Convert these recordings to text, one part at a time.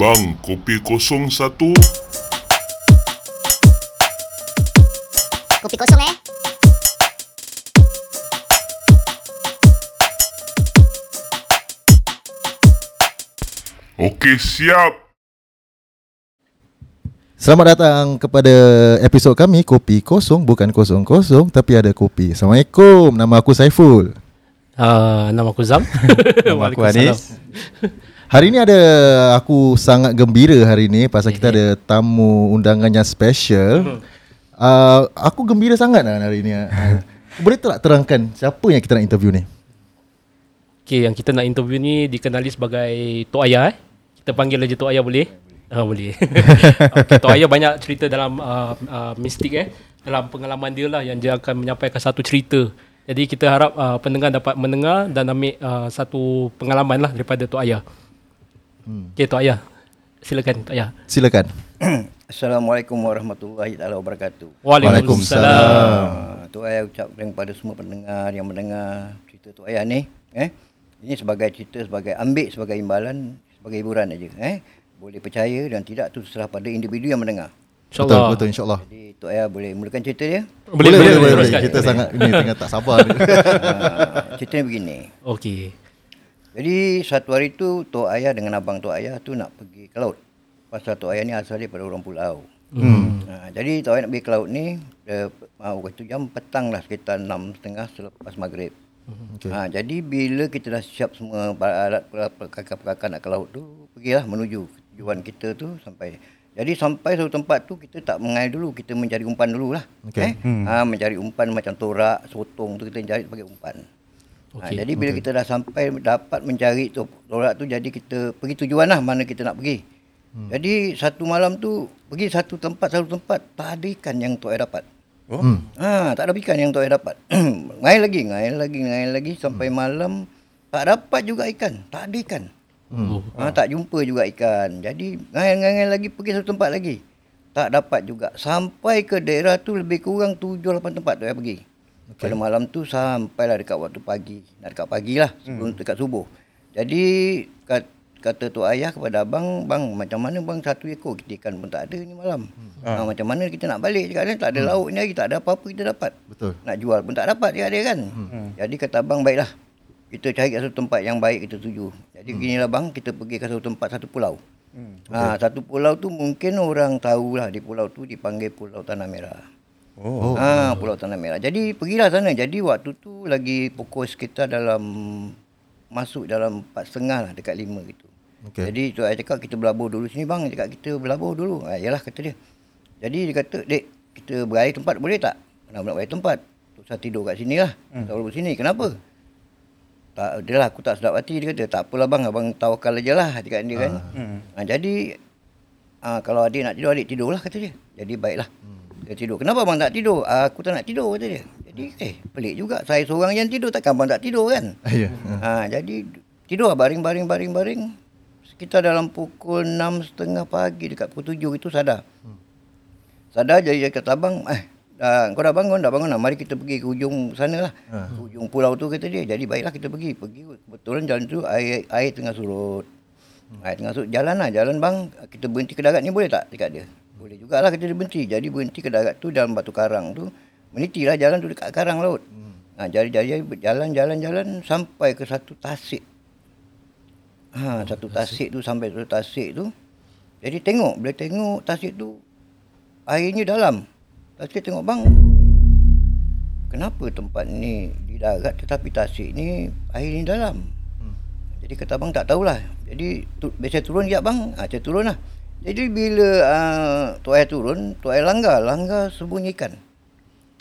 Bang, kopi kosong satu. Kopi kosong eh. Okey, siap. Selamat datang kepada episod kami Kopi Kosong Bukan kosong-kosong Tapi ada kopi Assalamualaikum Nama aku Saiful Uh, nama aku Zam. Nama aku Anis Hari ni ada Aku sangat gembira hari ni Pasal kita ada tamu undangan yang special uh, Aku gembira sangat lah hari ni uh, Boleh tak terangkan Siapa yang kita nak interview ni? Okay, yang kita nak interview ni dikenali sebagai Tok Ayah eh. Kita panggil aja Tok Ayah boleh? Ah boleh. okay, Tok Ayah banyak cerita dalam uh, uh, mistik eh. Dalam pengalaman dia lah yang dia akan menyampaikan satu cerita. Jadi kita harap uh, pendengar dapat mendengar dan ambil uh, satu pengalaman lah daripada Tok Ayah. Hmm. Okay, Tok Ayah. Silakan Tok Ayah. Silakan Assalamualaikum warahmatullahi taala wabarakatuh. Waalaikumsalam. Uh, Tok Ayah ucapkan kepada semua pendengar yang mendengar cerita Tok Ayah ni, eh. Ini sebagai cerita sebagai ambil sebagai imbalan, sebagai hiburan aja, eh. Boleh percaya dan tidak tu terserah pada individu yang mendengar. Betul, InsyaAllah. betul insyaAllah Jadi Tok Ayah boleh mulakan cerita dia. Boleh, boleh, boleh, teruskan. Kita sangat ni tengah tak sabar ni uh, cerita dia begini. Okey. Jadi satu hari tu Tok Ayah dengan abang Tok Ayah tu nak pergi ke laut. Pasal Tok Ayah ni asal dia pada orang pulau. Hmm. Ha, jadi Tok Ayah nak pergi ke laut ni dia, uh, waktu jam petang lah sekitar 6.30 selepas maghrib. okay. Ha, jadi bila kita dah siap semua alat perkakan-perkakan nak ke laut tu, pergilah menuju tujuan kita tu sampai. Jadi sampai satu tempat tu kita tak mengail dulu, kita mencari umpan dulu lah. Okey. Eh? Ha, mencari umpan macam torak, sotong tu kita cari sebagai umpan. Okay. Ha, Okey. jadi bila kita dah sampai dapat mencari tu torak tu jadi kita pergi tujuan lah mana kita nak pergi. Hmm. Jadi satu malam tu pergi satu tempat satu tempat tak ada ikan yang Tok Ai dapat. oh. hmm. Ha, tak ada ikan yang Tok Ai dapat. ngail lagi, ngail lagi, ngail lagi sampai hmm. malam tak dapat juga ikan. Tak ada ikan. Hmm. Ha, tak jumpa juga ikan. Jadi ngail-ngail lagi pergi satu tempat lagi. Tak dapat juga. Sampai ke daerah tu lebih kurang 7-8 tempat tu saya pergi. Okay. Pada malam tu sampailah dekat waktu pagi. Nak dekat pagi lah sebelum hmm. dekat subuh. Jadi kat, kata tu ayah kepada abang, bang macam mana bang satu ekor kita ikan pun tak ada ni malam. Hmm. Ha, macam mana kita nak balik cakap dia tak ada hmm. lauk ni lagi, tak ada apa-apa kita dapat. Betul Nak jual pun tak dapat cakap dia kan. Hmm. Jadi kata abang baiklah. Kita cari satu tempat yang baik kita tuju. Jadi hmm. ginilah bang, kita pergi ke satu tempat satu pulau. Hmm. Ha, satu pulau tu mungkin orang tahulah di pulau tu dipanggil Pulau Tanah Merah. Oh, Ha, Pulau Tanah Merah. Jadi pergilah sana. Jadi waktu tu lagi pukul sekitar dalam masuk dalam 4.30 lah dekat 5 gitu. Okey. Jadi tu saya cakap kita berlabur dulu sini bang. Cakap kita berlabur dulu. Ha, yalah kata dia. Jadi dia kata, "Dek, kita berair tempat boleh tak?" Nak nak berair tempat. Tu saya tidur kat sini lah. Hmm. Tak boleh sini. Kenapa? Tak, dia lah aku tak sedap hati dia kata. Tak apalah bang, abang tawakal aja lah cakap dia kan. Hmm. Ha, jadi ha, kalau adik nak tidur, adik tidur lah kata dia. Jadi baiklah. Hmm. Dia tidur. Kenapa abang tak tidur? Ah, aku tak nak tidur kata dia. Jadi eh pelik juga. Saya seorang yang tidur takkan abang tak tidur kan? Ya Ha, jadi tidur baring baring baring baring. Sekitar dalam pukul 6.30 pagi dekat pukul 7 itu sadar. Hmm. Sadar jadi dia kata abang, eh dah, kau dah bangun, dah bangun lah. Mari kita pergi ke ujung sana lah. Ha. Ke ujung pulau tu kata dia. Jadi baiklah kita pergi. Pergi kebetulan jalan tu air, air tengah surut. Hmm. Air tengah surut. Jalan lah, jalan bang. Kita berhenti ke darat ni boleh tak? Dekat dia. Boleh jugalah kita berhenti. Jadi berhenti ke darat tu dalam batu karang tu. Meniti lah jalan tu dekat karang laut. Hmm. Ha, jadi-jadi jalan, jalan, jalan sampai ke satu tasik. Ha, satu tasik tu sampai satu tasik tu. Jadi tengok, bila tengok tasik tu airnya dalam. Tasik tengok bang. Kenapa tempat ni di darat tetapi tasik ni air ni dalam? Hmm. Jadi kata abang tak tahulah. Jadi tu, biasa turun ya bang. Ha, saya turun lah. Jadi bila uh, Tok Ayah turun, Tok Ayah langgar. Langgar sembunyi ikan.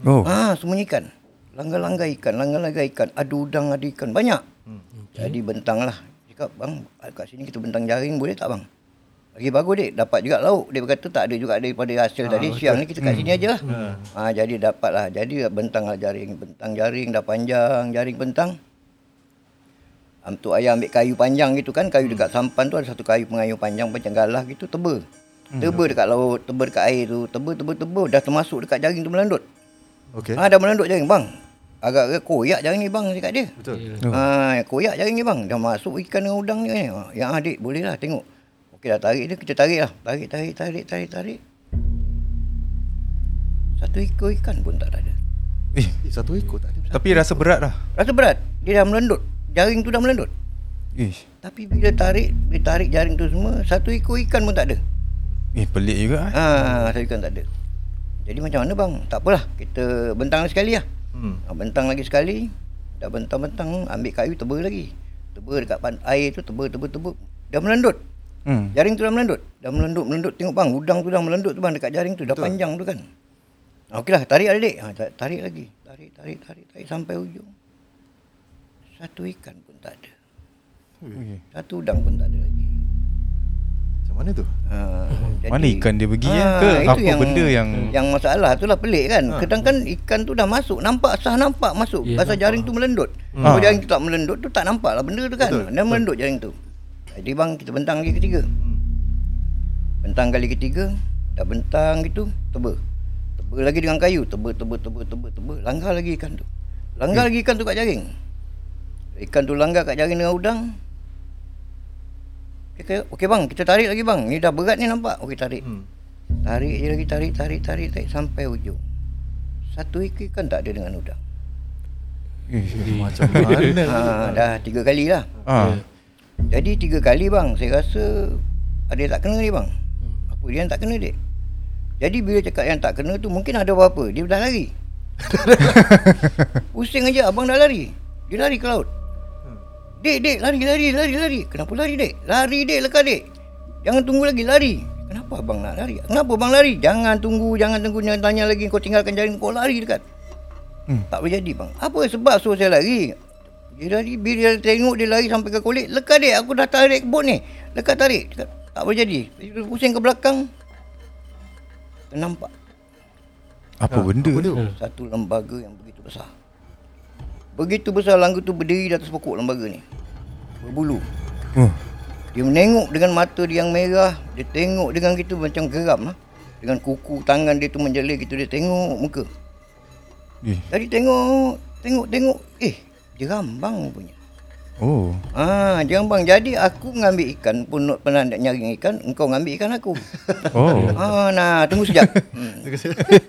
Oh. Ah, sembunyi ikan. Langgar-langgar ikan, langgar-langgar ikan. Ada udang, ada ikan. Banyak. Hmm. Okay. Jadi bentang lah. Cakap, bang, kat sini kita bentang jaring boleh tak bang? Lagi bagus dek, dapat juga lauk. Dia berkata tak ada juga daripada hasil ah, tadi. Siang ni kita kat sini aja lah. Hmm. Ah, jadi dapat lah. Jadi bentang lah jaring. Bentang jaring dah panjang. Jaring bentang. Tu ayah ambil kayu panjang gitu kan. Kayu dekat sampan tu ada satu kayu pengayuh panjang macam galah gitu. Teba. Teba dekat laut. Teba dekat air tu. Teba, teba, teba. Dah termasuk dekat jaring tu melandut. Okey Ah, dah melandut jaring bang. Agak-agak koyak jaring ni bang dekat dia. Betul Ha, koyak jaring ni bang. Dah masuk ikan dengan udang ni. Yang adik boleh lah tengok. Okey dah tarik dia, kita tarik lah. Tarik, tarik, tarik, tarik, tarik. Satu ekor ikan pun tak ada. Eh, Eh, satu ekor tak ada. tapi rasa berat lah. Rasa berat. Dia dah melendut. Jaring tu dah melendut. Ish. Tapi bila tarik, dia tarik jaring tu semua, satu ekor ikan pun tak ada. Eh, pelik juga eh. Ah, satu ikan tak ada. Jadi macam mana bang? Tak apalah, kita bentang lagi sekali lah. Hmm. Ah, bentang lagi sekali. Dah bentang-bentang, ambil kayu tebal lagi. Tebal dekat pan air tu, tebal, tebal, tebal. Dah melendut. Hmm. Jaring tu dah melendut. Dah melendut, melendut. Tengok bang, udang tu dah melendut tu bang dekat jaring tu. Dah Betul. panjang tu kan. Ah, Okeylah, tarik adik. Ha, tarik lagi. Tarik, tarik, tarik, tarik sampai ujung. Satu ikan pun tak ada. Ui. Satu udang pun tak ada lagi. Macam mana tu? Ha, jadi- Mana ikan dia pergi ya? Ah, Ke itu apa benda yang yang masalah tu lah pelik kan. Ha. Kadang kan ikan tu dah masuk, nampak sah nampak masuk. Ya, Pasal nampak. jaring tu melendut. Hmm. Kalau Ah. jaring tu tak melendut tu tak nampak lah benda tu kan. Betul, Dia melendut jaring tu. Jadi bang kita bentang lagi ketiga. Bentang kali ketiga, dah bentang gitu, tebal. Tebal lagi dengan kayu, tebal tebal tebal tebal tebal. Langgar lagi ikan tu. Langgar lagi ikan tu kat jaring. Ikan tu langgar kat jaring dengan udang. Okey, okey bang, kita tarik lagi bang. Ni dah berat ni nampak. Okey tarik. Hmm. Tarik je lagi tarik tarik tarik tarik sampai ujung. Satu ekor ikan tak ada dengan udang. eh, Macam mana? Ha, dah tiga kali lah. ah. Jadi tiga kali bang, saya rasa ada yang tak kena ni bang. Apa dia yang tak kena dek? Jadi bila cakap yang tak kena tu mungkin ada apa-apa. Dia dah lari. Pusing aja abang dah lari. Dia lari ke laut. Dek, dek, lari, lari, lari, lari. Kenapa lari, dek? Lari, dek, lekas, dek. Jangan tunggu lagi, lari. Kenapa abang nak lari? Kenapa abang lari? Jangan tunggu, jangan tunggu, jangan tanya lagi. Kau tinggalkan jaring, kau lari dekat. Hmm. Tak boleh jadi, bang. Apa sebab suruh saya lari? Dia lari, bila dia tengok dia lari sampai ke kulit. Lekas, dek, aku dah tarik bot ni. Lekas tarik. Cakap, tak boleh jadi. Dia pusing ke belakang. Nampak Apa benda? Apa tu? satu lembaga yang begitu besar. Begitu besar lembaga tu berdiri di atas pokok lembaga ni. Berbulu. Oh. Dia menengok dengan mata dia yang merah. Dia tengok dengan gitu macam geram lah. Dengan kuku tangan dia tu menjelir gitu. Dia tengok muka. Eh. Jadi tengok, tengok, tengok. Eh, jerambang punya. Oh. Ah, jerambang. Jadi aku mengambil ikan pun nak pernah nak nyari ikan. Engkau ngambil ikan aku. Oh. ah, nah, tunggu sekejap. Hmm.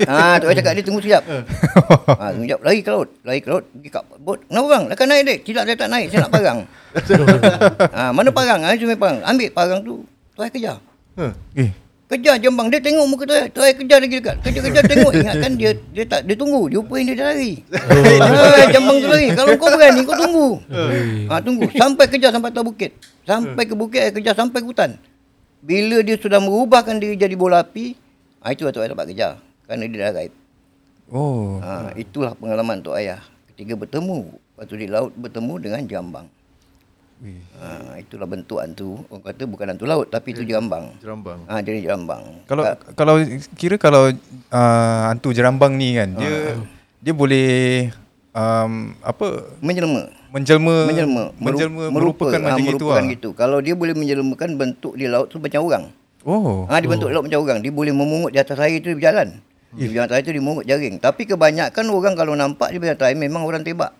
ah, tu cakap dia tunggu sekejap. ah, tunggu sekejap. Lari ke laut. Lari ke laut. Pergi kat bot. Kenapa bang? Lekas naik dek. Tidak, saya tak naik. Saya nak parang. ah, mana parang? Ah, cuma parang. Ambil parang tu. Tuai kejar. Ha. Eh. Kejar jambang. Dia tengok muka tu. Tuai kejar lagi dekat. Kejar-kejar tengok. Ingatkan dia dia tak dia tunggu. Dia upain dia, lari. ah, jambang tu lari. Kalau kau berani kau tunggu. ah, tunggu. Sampai kejar sampai atas bukit. Sampai ke bukit eh, kejar sampai ke hutan. Bila dia sudah merubahkan diri jadi bola api, ah, itu Tok Ayah dapat kejar. Kerana dia dah gaib. Oh. Ah, itulah pengalaman Tok Ayah. Ketika bertemu. Lepas tu di laut bertemu dengan jambang. Ah, itulah bentuk hantu. Orang kata bukan hantu laut tapi itu jerambang. Jerambang. Ah, dia jerambang. Kalau Ah, kalau kira kalau uh, hantu jerambang ni kan, dia dia boleh um, apa menjelma. menjelma menjelma menjelma Meru- merupakan ah, macam itu merupakan ah. gitu. Kalau dia boleh menjelmakan bentuk di laut tu macam orang. Oh. Ha, dia bentuk laut macam orang. Dia boleh memungut di atas air tu berjalan. Dia berjalan atas air tu dia memungut jaring. Tapi kebanyakan orang kalau nampak dia berjalan atas air memang orang tebak.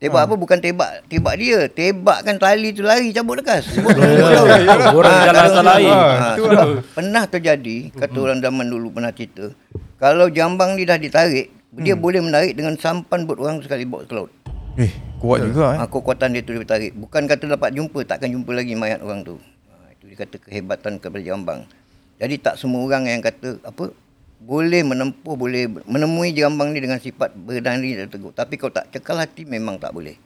Tebak apa? Bukan tebak. Tebak dia. Tebakkan tali tu lari cabut lekas. Orang Ah, jalan atas air. Ah, sebab pernah terjadi kata orang zaman dulu pernah cerita kalau jambang ni dah ditarik dia boleh menarik dengan sampan bot orang sekali bawa ke laut. Eh, kuat juga eh. Ha, kekuatan dia tu dia tarik. Bukan kata dapat jumpa, takkan jumpa lagi mayat orang tu. Ha, itu dia kata kehebatan kepada jambang. Jadi tak semua orang yang kata apa boleh menempuh, boleh menemui jambang ni dengan sifat berdari dan teguh. Tapi kalau tak cekal hati memang tak boleh.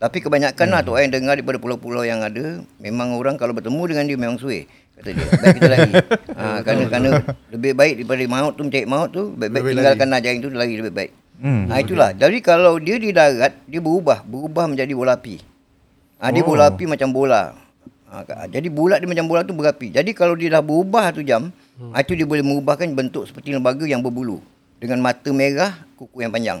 Tapi kebanyakan lah tu orang yang dengar daripada pulau-pulau yang ada, memang orang kalau bertemu dengan dia memang suai. Kata dia, baik kita lari. ha, kerana, kerana lebih baik daripada maut tu, mencari maut tu, baik-baik Lebih tinggalkan lah jaring tu, lari lebih baik. Hmm. Ha, itulah. Jadi kalau dia di darat, dia berubah. Berubah menjadi bola api. Ha, dia Oh. bola api macam bola. Ha, jadi bulat dia macam bola tu berapi. Jadi kalau dia dah berubah tu jam, hmm. itu dia boleh mengubahkan bentuk seperti lembaga yang berbulu. Dengan mata merah, kuku yang panjang.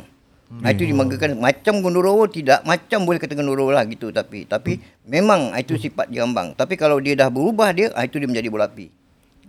Hmm. Ha, itu dimagakan macam gondorowo tidak, macam boleh kata gondorowo lah gitu. Tapi tapi memang ha, itu sifat jerambang. Tapi kalau dia dah berubah dia, itu dia menjadi bola api.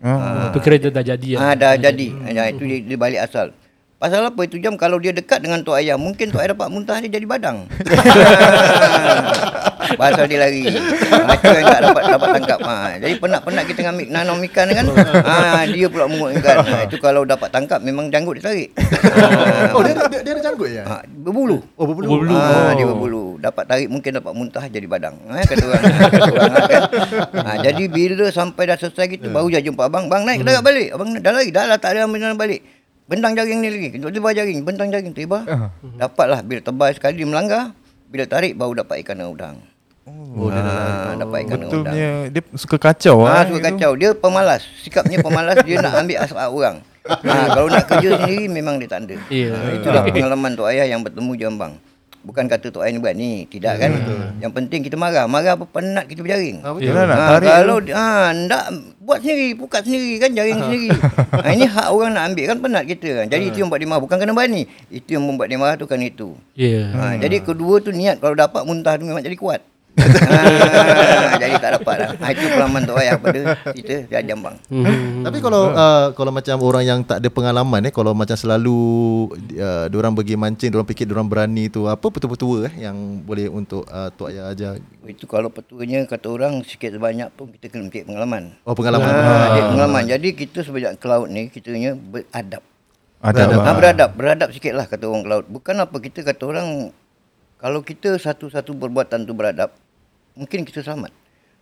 Ah. Itu kira dia dah jadi Ah dah jadi. Ha, itu dia, dia balik asal. Pasal apa itu jam kalau dia dekat dengan tok ayah, mungkin tok ayah dapat muntah dia jadi badang. Pasal dia lari. Ha, itu yang tak dapat dapat tangkap. Ha, jadi penat-penat kita dengan nanam ikan kan. Ha, dia pula mungut ikan. Ha, itu kalau dapat tangkap memang janggut dia tarik. Ha, Oh dia ada, dia, dia ada janggut ya? ha, berbulu. Oh berbulu. Berbulu. Ha, dia berbulu. Dapat tarik mungkin dapat muntah jadi badang. Ha, kata orang. kata orang kan. ha, jadi bila sampai dah selesai kita baru dia jumpa abang. Bang naik ke darat balik. Abang dah lari. Dah lah tak ada ambil balik. Bentang jaring ni lagi. Kita tebar jaring. Bentang jaring tiba. Dapatlah bila tebal sekali dia melanggar. Bila tarik baru dapat ikan dan udang. Oh, dia dah dapat ikan dan Betul punya dia suka kacau Ha, ah. suka gitu. kacau. Dia pemalas. Sikapnya pemalas. dia nak ambil asap orang. Ha, kalau nak kerja sendiri memang dia tak ada. Ya. Ha, itulah pengalaman Tok Ayah yang bertemu jambang. Bukan kata Tok Ayah ni berani. Tidak kan. Yang penting kita marah. Marah apa penat kita berjaring. Ah, Ha, tarik. kalau ha, nak buat sendiri, pukat sendiri kan jaring sendiri. Ha, ini hak orang nak ambil kan penat kita kan. Jadi itu yang buat dia marah. Bukan kena berani. Itu yang membuat dia marah tu kan itu. Ya. Ha, jadi kedua tu niat kalau dapat muntah tu memang jadi kuat. Ha, jadi tak dapat lah. Ha, itu pengalaman Tok Ayah pada kita dia jambang. Hmm. Tapi kalau uh, kalau macam orang yang tak ada pengalaman eh kalau macam selalu uh, diorang pergi mancing, diorang fikir diorang berani tu apa petua-petua eh yang boleh untuk uh, Tok Ayah ajar. Itu kalau petuanya kata orang sikit sebanyak pun kita kena ambil pengalaman. Oh pengalaman. Ha, dia pengalaman. Jadi kita sebanyak ke laut ni kitanya beradab. Ada Beradab. Ha, beradab, beradab sikit lah kata orang ke laut. Bukan apa kita kata orang kalau kita satu-satu perbuatan tu beradab, mungkin kita selamat.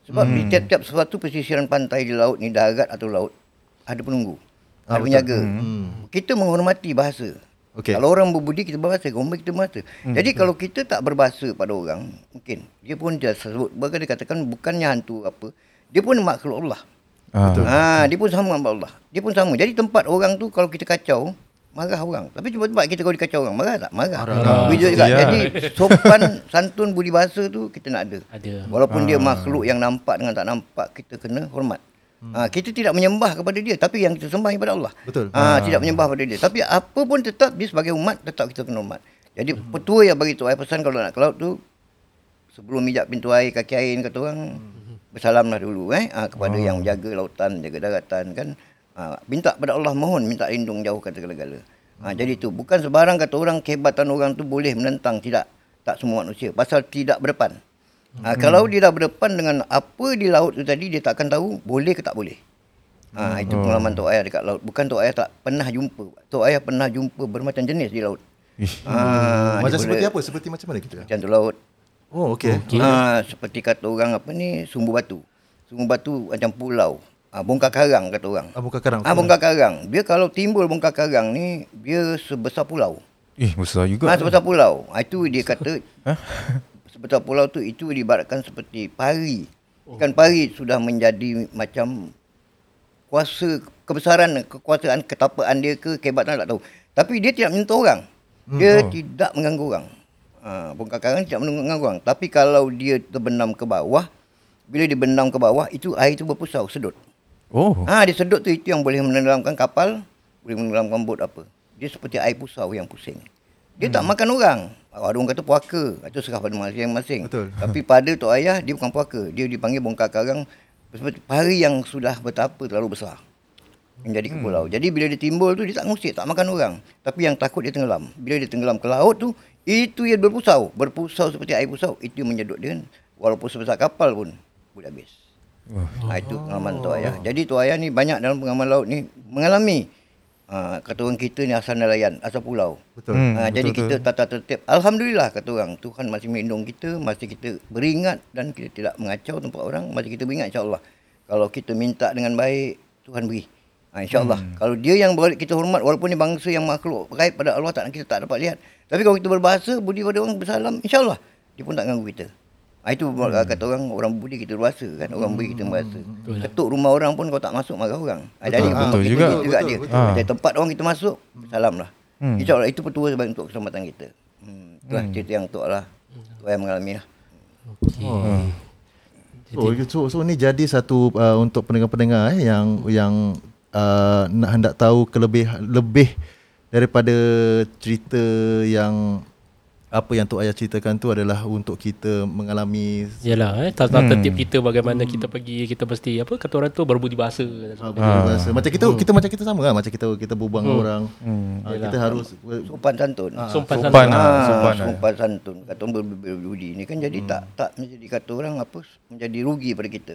Sebab hmm. di tiap-tiap suatu pesisiran pantai di laut ni, darat atau laut, ada penunggu. Ah, ada betul. penjaga. Hmm. Kita menghormati bahasa. Okey. Kalau orang berbudi kita berbahasa, orang kita berbahasa. Hmm. Jadi kalau kita tak berbahasa pada orang, mungkin dia pun dia sebut, bahkan dia katakan bukannya hantu apa, dia pun makhluk Allah. Ah. Ha, dia pun sama dengan Allah. Dia pun sama. Jadi tempat orang tu kalau kita kacau, marah orang. Tapi cuba tempat kita kalau dikacau orang, marah tak? Marah. Marah. juga. Ya. Jadi sopan, santun, budi bahasa tu kita nak ada. Ada. Walaupun dia makhluk yang nampak dengan tak nampak, kita kena hormat. Ha, kita tidak menyembah kepada dia tapi yang kita sembah kepada Allah. Betul. Ha, tidak menyembah kepada dia. Tapi apa pun tetap dia sebagai umat tetap kita kena hormat. Jadi petua yang bagi tu saya pesan kalau nak ke laut tu sebelum mijak pintu air kaki air kata orang bersalamlah dulu eh ha, kepada oh. yang menjaga lautan, jaga daratan kan. Ha, minta pada Allah mohon minta lindung jauhkan segala-gala. Ha, jadi tu bukan sebarang kata orang kehebatan orang tu boleh menentang tidak tak semua manusia pasal tidak berdepan. Ha, kalau dia dah berdepan dengan apa di laut tu tadi dia tak akan tahu boleh ke tak boleh. Ha, itu pengalaman Tok Ayah dekat laut. Bukan Tok Ayah tak pernah jumpa. Tok Ayah pernah jumpa bermacam jenis di laut. Ha, Macam dia seperti boleh- apa? Seperti macam mana kita? Macam tu laut. Oh okey. Okay. Ha, seperti kata orang apa ni sumbu batu. Sumbu batu macam pulau. Ha, bongkar karang kata orang. Ah bukan karang. Ah bongkar karang. Dia kalau timbul bongkar karang ni dia sebesar pulau. Eh besar juga. Ha, sebesar pulau. Ha, itu dia kata sebesar pulau tu itu diibaratkan seperti pari. Kan pari sudah menjadi macam kuasa kebesaran kekuasaan ketapaan dia ke kehebatan tak tahu. Tapi dia tidak menyentuh orang. Dia hmm. tidak mengganggu orang. Ha, bongkar karang tidak mengganggu orang. Tapi kalau dia terbenam ke bawah, bila dia benam ke bawah, itu air itu berpusau, sedut. Oh. Ha, dia sedut tu itu yang boleh menenggelamkan kapal, boleh menenggelamkan bot apa. Dia seperti air pusau yang pusing. Dia hmm. tak makan orang. Ada orang kata puaka. Itu serah pada masing-masing. Betul. Tapi pada Tok Ayah, dia bukan puaka. Dia dipanggil bongkar karang seperti pari yang sudah betapa terlalu besar. Menjadi ke pulau. Jadi bila dia timbul tu, dia tak ngusik, tak makan orang. Tapi yang takut dia tenggelam. Bila dia tenggelam ke laut tu, itu dia berpusau. Berpusau seperti air pusau. Itu yang menyedut dia. Walaupun sebesar kapal pun, boleh habis. Ha, itu pengalaman Tok Ayah. Jadi Tok Ayah ni banyak dalam pengalaman laut ni mengalami ha, kata orang kita ni asal nelayan, asal pulau. Betul. Hmm, ha, jadi betul, kita tata tertib. Alhamdulillah kata orang, Tuhan masih melindung kita, masih kita beringat dan kita tidak mengacau tempat orang, masih kita beringat insya-Allah. Kalau kita minta dengan baik, Tuhan beri. Ha, InsyaAllah. Hmm. Kalau dia yang balik kita hormat, walaupun ni bangsa yang makhluk berkait pada Allah, tak kita tak dapat lihat. Tapi kalau kita berbahasa, budi pada orang bersalam, insyaAllah. Dia pun tak ganggu kita. Ha, itu hmm. kata orang, orang budi kita berbahasa kan. Orang budi kita berbahasa. Ketuk rumah orang pun kalau tak masuk, marah orang. Ha, jadi Betul. Betul juga. juga, Betul, dia. betul. Ha. Jadi tempat orang kita masuk, salam lah. Hmm. InsyaAllah itu petua sebagai untuk keselamatan kita. Hmm. Itulah cerita yang Tok lah. Tok yang mengalami lah. Oh. So, so, so ni jadi satu uh, untuk pendengar-pendengar eh, yang yang uh, nak hendak tahu kelebih lebih daripada cerita yang apa yang Tok Ayah ceritakan tu adalah untuk kita mengalami Yalah eh tata tertib kita bagaimana kita pergi kita mesti apa kata orang tu berbudi bahasa Ah, bahasa. Macam kita kita macam kita sama kan macam kita kita berbual dengan orang. Ah, kita harus Sopan santun. Sopan Sopan santun. lah. Ah, Sopan lah. sopan santun. Kata orang ber- ber- berbudi ni kan jadi tak tak menjadi kata orang apa menjadi rugi pada kita.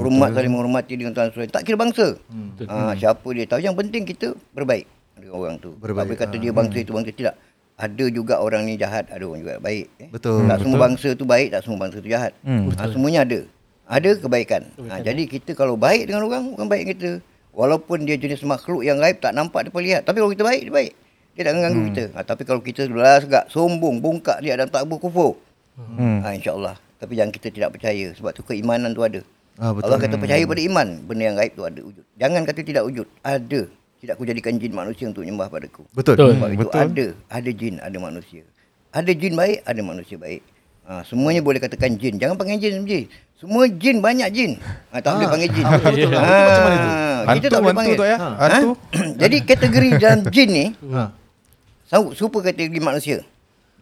Hormat saling menghormati dengan tuan saudara. Tak kira bangsa. Ah, siapa dia tahu yang penting kita berbaik dengan orang tu. Berbaik. Apa kata dia bangsa itu bangsa tidak. Ada juga orang ni jahat, ada orang juga baik. Eh. Betul, Tak semua bangsa tu baik, tak semua bangsa tu jahat. Hmm. Ah, semuanya ada. Ada kebaikan. Ha, jadi kita kalau baik dengan orang, orang baik kita. Walaupun dia jenis makhluk yang gaib tak nampak dia lihat. Tapi kalau kita baik, dia baik. Dia tak ganggu kita. Ha, tapi kalau kita belas gak, sombong, bongkak dia dan tak berkufur. Hmm. Ha, InsyaAllah. Tapi yang kita tidak percaya. Sebab tu keimanan tu ada. Ah, betul. Allah kata percaya pada iman. Benda yang gaib tu ada wujud. Jangan kata tidak wujud. Ada. Tidak aku jadikan jin manusia untuk nyembah padaku. betul. Betul. Sebab itu ada. Ada jin, ada manusia. Ada jin baik, ada manusia baik. Ha, semuanya boleh katakan jin. Jangan panggil jin je. Semua jin banyak jin. Ha, tak boleh panggil jin. Ah, betul, betul. Ha, Itu macam mana tu? kita Hantu, tak boleh panggil. tu ya. Ha? Hantu. Jadi kategori dalam jin ni Ha. super kategori manusia.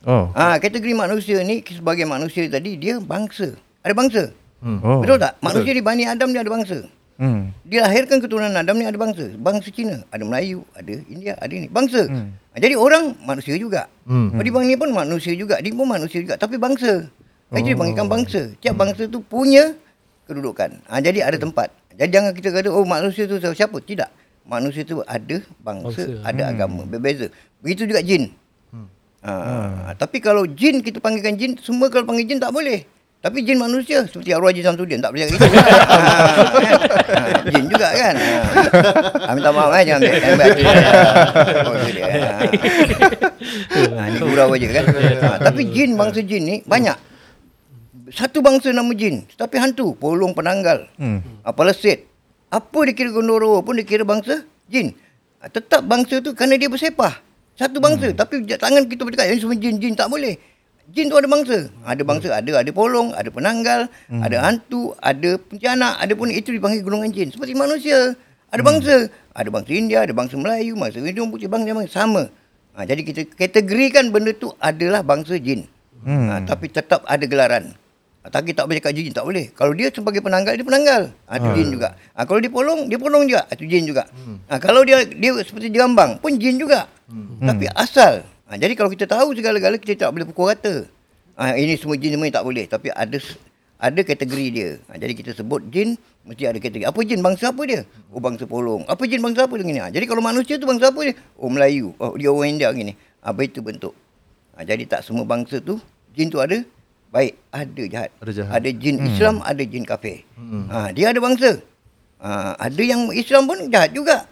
Oh. Ha, kategori manusia ni sebagai manusia tadi dia bangsa. Ada bangsa. Oh. Betul tak? Manusia di Bani Adam dia ada bangsa. Hmm. Dilahirkan keturunan Adam ni ada bangsa. Bangsa Cina, ada Melayu, ada India, ada ini. Bangsa. Hmm. Jadi orang manusia juga. Hmm. Hmm. Di bang ni pun manusia juga. Dia pun manusia juga. Tapi bangsa. Oh. Jadi panggilkan bangsa. Tiap bangsa tu punya kedudukan. Ha, jadi ada tempat. Jadi jangan kita kata, oh manusia tu siapa? Tidak. Manusia tu ada bangsa, Bangsa. ada agama. Berbeza. Begitu juga jin. Ha, Tapi kalau jin kita panggilkan jin, semua kalau panggil jin tak boleh. Tapi jin manusia seperti arwah Haji Samsudin tak boleh gitu. ha, jin juga kan. Ha, minta maaf eh jangan ambil jangan ambil hati. Oh, itu dia. Ha, ni gurau aja kan. Ha, tapi jin bangsa jin ni banyak. Satu bangsa nama jin tapi hantu, polong penanggal. Hmm. Apa leset. Apa dikira gondoro pun dikira bangsa jin. Tetap bangsa tu kerana dia bersepah. Satu bangsa hmm. tapi tangan kita berdekat ini semua jin-jin tak boleh. Jin tu ada bangsa. Ada bangsa, ada ada polong, ada penanggal, hmm. ada hantu, ada pontianak, ada pun itu dipanggil golongan jin. Seperti manusia. Ada bangsa. Ada bangsa India, ada bangsa Melayu, bangsa Hindun, putih bangsa yang sama. Ha, jadi kita kategorikan benda tu adalah bangsa jin. Hmm. Ha, tapi tetap ada gelaran. Ha, tapi tak boleh cakap jin, tak boleh. Kalau dia sebagai penanggal, dia penanggal. Ha, itu jin juga. Ha, kalau dia polong, dia polong juga. Ha, itu jin juga. Ha, kalau dia dia seperti jerambang, pun jin juga. Tapi asal. Ha, jadi kalau kita tahu segala-gala, kita tak boleh pukul rata. Ha, ini semua jin semua ni tak boleh. Tapi ada ada kategori dia. Ha, jadi kita sebut jin, mesti ada kategori. Apa jin? Bangsa apa dia? Oh bangsa polong. Apa jin bangsa apa dia? Ha, jadi kalau manusia tu bangsa apa dia? Oh Melayu. Oh dia orang India gini. Apa itu bentuk. Ha, jadi tak semua bangsa tu, jin tu ada baik, ada jahat. Ada jahat. Ada jin Islam, ada jin kafir. Ha, dia ada bangsa. Ha, ada yang Islam pun jahat juga.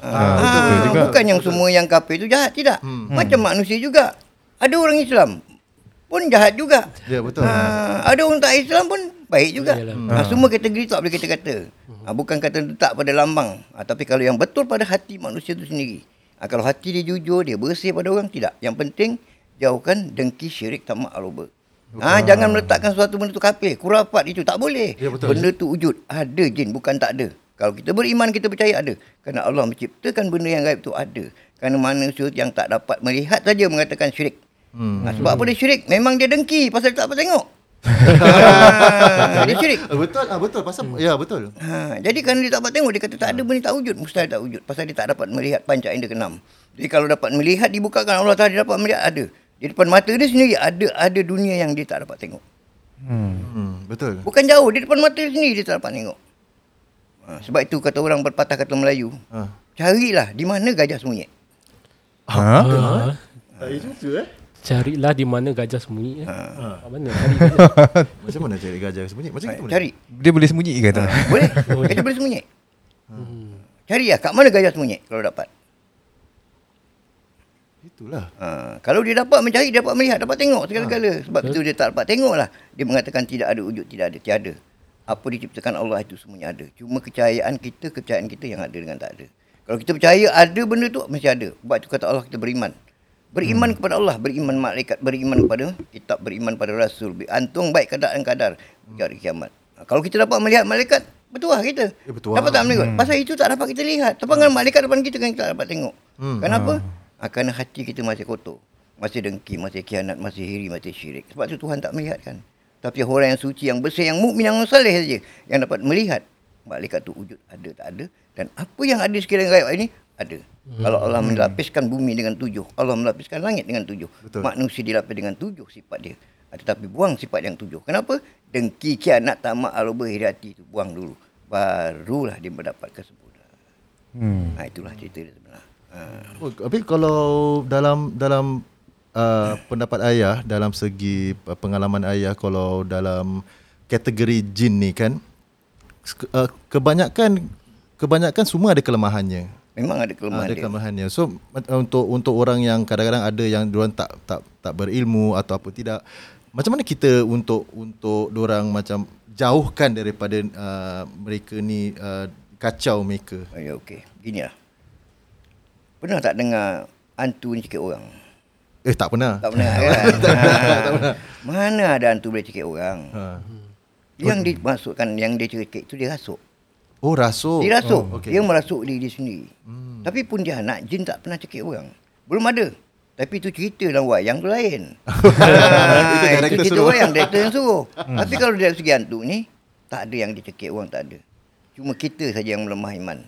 Ah, Ha, juga. bukan yang semua yang kafir tu jahat tidak. Macam manusia juga. Ada orang Islam pun jahat juga. Ya betul. Ha, ada orang tak Islam pun baik juga. Yalah. Ha, semua kategori tak boleh kita kata. Ha, bukan kata letak pada lambang. Ha, tapi kalau yang betul pada hati manusia itu sendiri. Ha, kalau hati dia jujur, dia bersih pada orang, tidak. Yang penting, jauhkan dengki syirik tamak aluba. Ha, jangan meletakkan suatu benda tu kafir. Kurafat itu tak boleh. Ya, betul. Benda tu wujud. Ada jin, bukan tak ada. Kalau kita beriman, kita percaya ada. Kerana Allah menciptakan benda yang gaib tu ada. Kerana manusia yang tak dapat melihat saja mengatakan syirik. Hmm. Ha, sebab apa dia syirik? Memang dia dengki pasal dia tak dapat tengok. ha, dia syirik. Ah, betul ah betul pasal ya betul. Ha, jadi kerana dia tak dapat tengok, dia kata tak ada benda tak wujud. Mustahil tak wujud. Pasal dia tak dapat melihat panca indera keenam. Jadi kalau dapat melihat, dibukakan Allah Ta'ala, dia dapat melihat ada. Di depan mata dia sendiri, ada ada dunia yang dia tak dapat tengok. Hmm, betul. Bukan jauh, di depan mata dia sendiri dia tak dapat tengok. Ha, sebab itu kata orang berpatah kata Melayu, Ha. carilah di mana gajah sembunyi. Ha? Ha? eh. Carilah di mana gajah sembunyi eh. Ha. Ha. Mana cari gajah? Macam mana cari gajah sembunyi? Macam boleh? Cari. Dia boleh sembunyi ke tu? Boleh? Gajah boleh sembunyi. Cari lah, kat mana gajah sembunyi kalau dapat. Itulah. Ha, kalau dia dapat mencari, dia dapat melihat, dapat tengok segala-gala. Sebab itu dia tak dapat tengok lah. Dia mengatakan tidak ada wujud, tidak ada, tiada. Apa diciptakan Allah itu semuanya ada. Cuma kepercayaan kita, kepercayaan kita yang ada dengan tak ada. Kalau kita percaya ada benda tu, mesti ada. Sebab itu kata Allah kita beriman. Beriman kepada Allah, beriman malaikat, beriman kepada kitab, beriman pada Rasul. Antung baik kadar dan kadar hingga hari kiamat. Ha, kalau kita dapat melihat malaikat, betul lah kita. Ya, betul dapat tak melihat? Pasal itu tak dapat kita lihat. Tapi kan malaikat depan kita kan kita tak dapat tengok. Hmm. Kenapa? Ha, kerana hati kita masih kotor. Masih dengki, masih khianat, masih hiri, masih syirik. Sebab tu Tuhan tak melihat kan. Tapi orang yang suci, yang bersih, yang mukmin, yang saleh saja yang dapat melihat malaikat tu wujud ada tak ada dan apa yang ada sekiranya gaib ini ada. Hmm. Kalau Allah melapiskan bumi dengan tujuh, Allah melapiskan langit dengan tujuh. Betul. Manusia dilapis dengan tujuh sifat dia. Ah, Tetapi buang sifat yang tujuh. Kenapa? Dengki, khianat, tamak, aloba, iri hati tu buang dulu. Barulah dia mendapat kesempurnaan. Hmm. Ha, itulah cerita dia sebenar. Ha. Oh, tapi kalau dalam dalam uh, pendapat ayah dalam segi uh, pengalaman ayah kalau dalam kategori jin ni kan uh, kebanyakan kebanyakan semua ada kelemahannya. Memang ada kelemahan ada dia. kelemahannya. So untuk untuk orang yang kadang-kadang ada yang diorang tak tak tak berilmu atau apa tidak macam mana kita untuk untuk orang macam jauhkan daripada uh, mereka ni uh, kacau mereka. Ya, okey. Gini lah. Pernah tak dengar hantu ni cekik orang? Eh tak pernah. Tak pernah kan? ha. Mana ada hantu boleh cekik orang? Ha. Yang dimasukkan, yang dia cekik tu dia rasuk. Oh rasuk. Dia rasuk. Oh, okay. Dia merasuk diri dia sendiri. Hmm. Tapi pun dia anak, jin tak pernah cekik orang. Belum ada. Tapi tu cerita dalam wayang tu lain. Itu ha, director itu cerita wayang, director yang suruh. Tapi kalau dari segi hantu ni, tak ada yang dicekik orang, tak ada. Cuma kita saja yang melemah iman.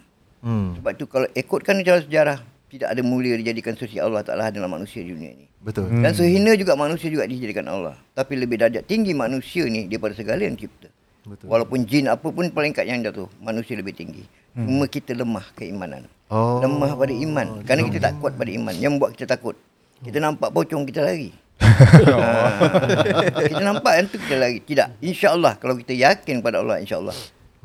Hmm. Sebab tu kalau ikutkan dalam sejarah, tidak ada mulia dijadikan sesi Allah Ta'ala dalam manusia di dunia ni. Betul. Hmm. Dan sehina juga manusia juga dijadikan Allah. Tapi lebih darjat tinggi manusia ni daripada segala yang cipta. Betul. Walaupun jin apapun peringkat yang jatuh, manusia lebih tinggi. Hmm. Cuma kita lemah keimanan. Oh. Lemah pada iman. Kerana kita tak kuat pada iman. Yang buat kita takut. Kita nampak pocong, kita lari. ha. Kita nampak yang tu kita lari. Tidak. InsyaAllah. Kalau kita yakin pada Allah, insyaAllah.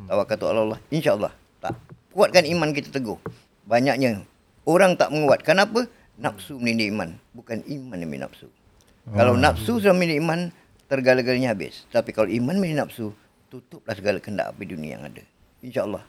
Tawakal tu Allah. InsyaAllah. Tak. Kuatkan iman kita teguh. Banyaknya. Orang tak menguat. Kenapa? Nafsu menindih iman. Bukan iman yang nafsu. Kalau nafsu sudah menindih iman, tergala-galanya habis. Tapi kalau iman menindih nafsu, tutuplah segala kendak api dunia yang ada. InsyaAllah.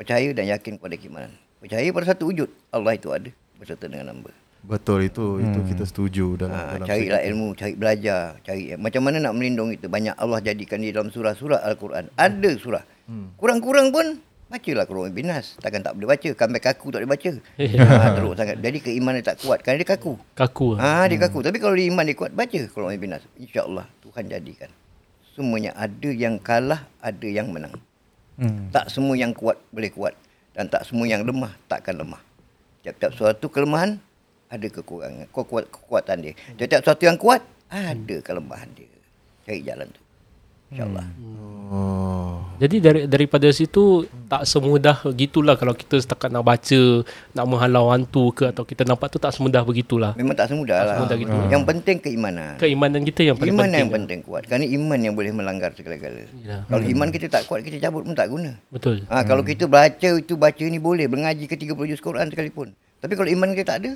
Percaya dan yakin kepada keimanan. Percaya pada satu wujud. Allah itu ada. Berserta dengan hamba. Betul itu itu kita setuju dalam Ha, dalam carilah ilmu, cari belajar, cari macam mana nak melindungi kita. Banyak Allah jadikan di dalam surah-surah Al-Quran. Ada surah. Hmm. Kurang-kurang pun bacalah Quran Binas. Takkan tak boleh baca. Comeback kaku tak boleh baca. ha, teruk sangat. Jadi keimanan dia tak kuat kerana dia kaku. Kaku. Ha, dia kaku. Tapi kalau dia iman dia kuat, baca Quran Binas. InsyaAllah Tuhan jadikan. Semuanya ada yang kalah, ada yang menang. Hmm. Tak semua yang kuat boleh kuat. Dan tak semua yang lemah takkan lemah. Tiap-tiap suatu kelemahan ada kekurangan, kekuat, kekuatan dia. Tiap-tiap suatu yang kuat ada kelemahan dia. Cari jalan tu. InsyaAllah. Oh. Jadi dari daripada situ tak semudah gitulah kalau kita setakat nak baca, nak menghalau hantu ke atau kita nampak tu tak semudah begitulah. Memang tak semudah lah. semudah gitu. Yang penting keimanan. Keimanan kita yang paling Iman penting. yang penting kuat. Kerana iman yang boleh melanggar segala-gala. Ya. Kalau iman kita tak kuat, kita cabut pun tak guna. Betul. Ha, kalau kita baca itu, baca ni boleh. Mengaji ke 30 juz Quran sekalipun. Tapi kalau iman kita tak ada,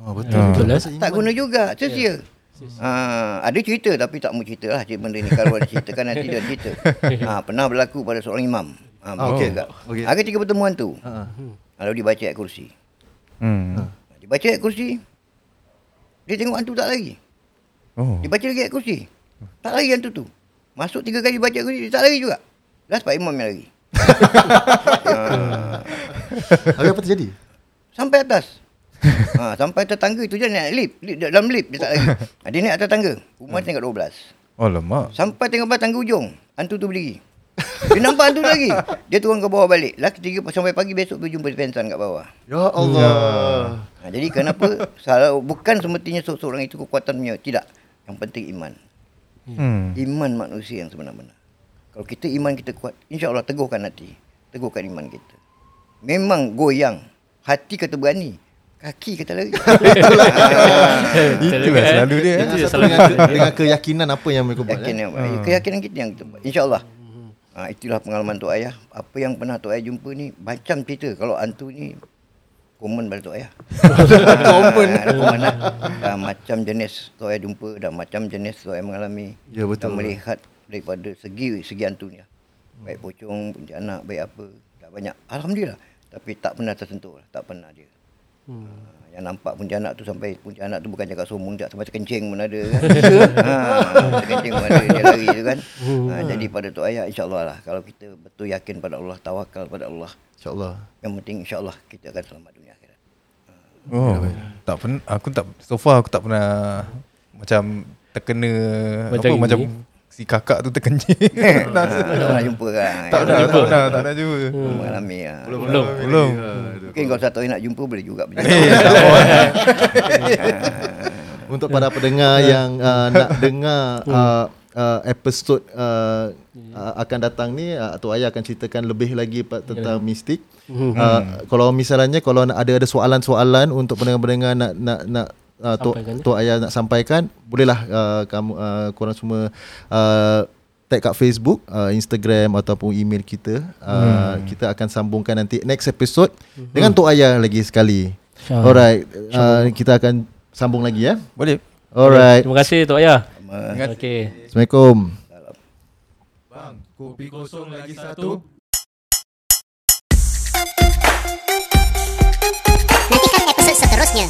Oh betul. Betul, betul. Masa tak iman- guna juga. Sia-sia. Ha, ada cerita tapi tak mau cerita lah cik benda ni. Kalau ada cerita kan nanti dia cerita. Ha, pernah berlaku pada seorang imam. Ha, Ah, juga. Okey. Ha, ketika pertemuan tu, Ha. lalu dia baca ayat kursi. Hmm. Dia baca ayat kursi, dia tengok hantu tak lari. Oh. Dia baca lagi ayat kursi. Tak lari hantu tu. Masuk tiga kali baca ayat kursi, dia tak lari juga. Last Pak Imam yang lari. ha, Habis apa terjadi? sampai atas. ha, sampai atas tangga tu je naik lift. lift dalam lift dia tak lari. Ha, dia naik atas tangga. Umar tingkat 12. Oh lemak. Sampai tengok bawah tangga ujung. Hantu tu berdiri. Dia nampak hantu tu lagi. Dia turun ke bawah balik. Laki tiga sampai pagi besok dia jumpa pensan kat bawah. Ya Allah. Ha, jadi kenapa? Salah, bukan semestinya seorang itu kekuatan punya. Tidak. Yang penting iman. Hmm. Iman manusia yang sebenar-benar. Kalau kita iman kita kuat, insya Allah teguhkan hati. Teguhkan iman kita. Memang goyang. Hati kata berani. Kaki kata. Itulah selalu dia. Itu Satu salah dengan, ke- dengan keyakinan apa yang mereka buat. Yakin eh? Keyakinan kita yang kita buat. InsyaAllah. Ha, itulah pengalaman Tok Ayah. Apa yang pernah Tok Ayah jumpa ni, macam cerita. Kalau hantu ni, common pada Tok Ayah. common. Ha, common lah. Dah macam jenis Tok Ayah jumpa, dah macam jenis Tok Ayah mengalami. Ya, betul. Dan melihat daripada segi segi hantu ni. lah. Baik pocong, anak, baik apa. Dah banyak. Alhamdulillah. Tapi tak pernah tersentuh. lah. Tak pernah dia. Hmm. Yang nampak puncanak tu sampai puncanak tu bukan cakap sombong tak sampai terkencing pun ada kan. ha, terkencing pun ada dia lari tu kan. Ha, jadi pada tu ayat insya-Allah lah kalau kita betul yakin pada Allah, tawakal pada Allah, InsyaAllah. yang penting insya-Allah kita akan selamat dunia akhirat. Ha, Oh, tak pernah aku tak so far aku tak pernah macam terkena Macam apa ini? macam si kakak tu terkencing. tak Tak pernah jumpa kan. tak pernah, tak tak pernah jumpa. Mengalami lah. Belum. Belum. Mungkin kalau satu hari nak jumpa boleh juga. Eh, apa. Untuk para pendengar yang uh, nak dengar uh, uh, episod uh, uh, akan datang ni uh, Tok Ayah akan ceritakan lebih lagi tentang mistik. Uh, kalau misalnya kalau nak ada ada soalan-soalan untuk pendengar-pendengar nak nak nak uh, Tok, Ayah nak sampaikan, bolehlah uh, kamu uh, korang semua uh, tag kat Facebook, uh, Instagram ataupun email kita. Uh, Kita akan sambungkan nanti next episode dengan Tok Ayah lagi sekali. InsyaAllah. Alright, uh, kita akan sambung lagi ya. Boleh. Alright. Terima kasih Tok Ayah. Okey. Assalamualaikum. Nantikan episod seterusnya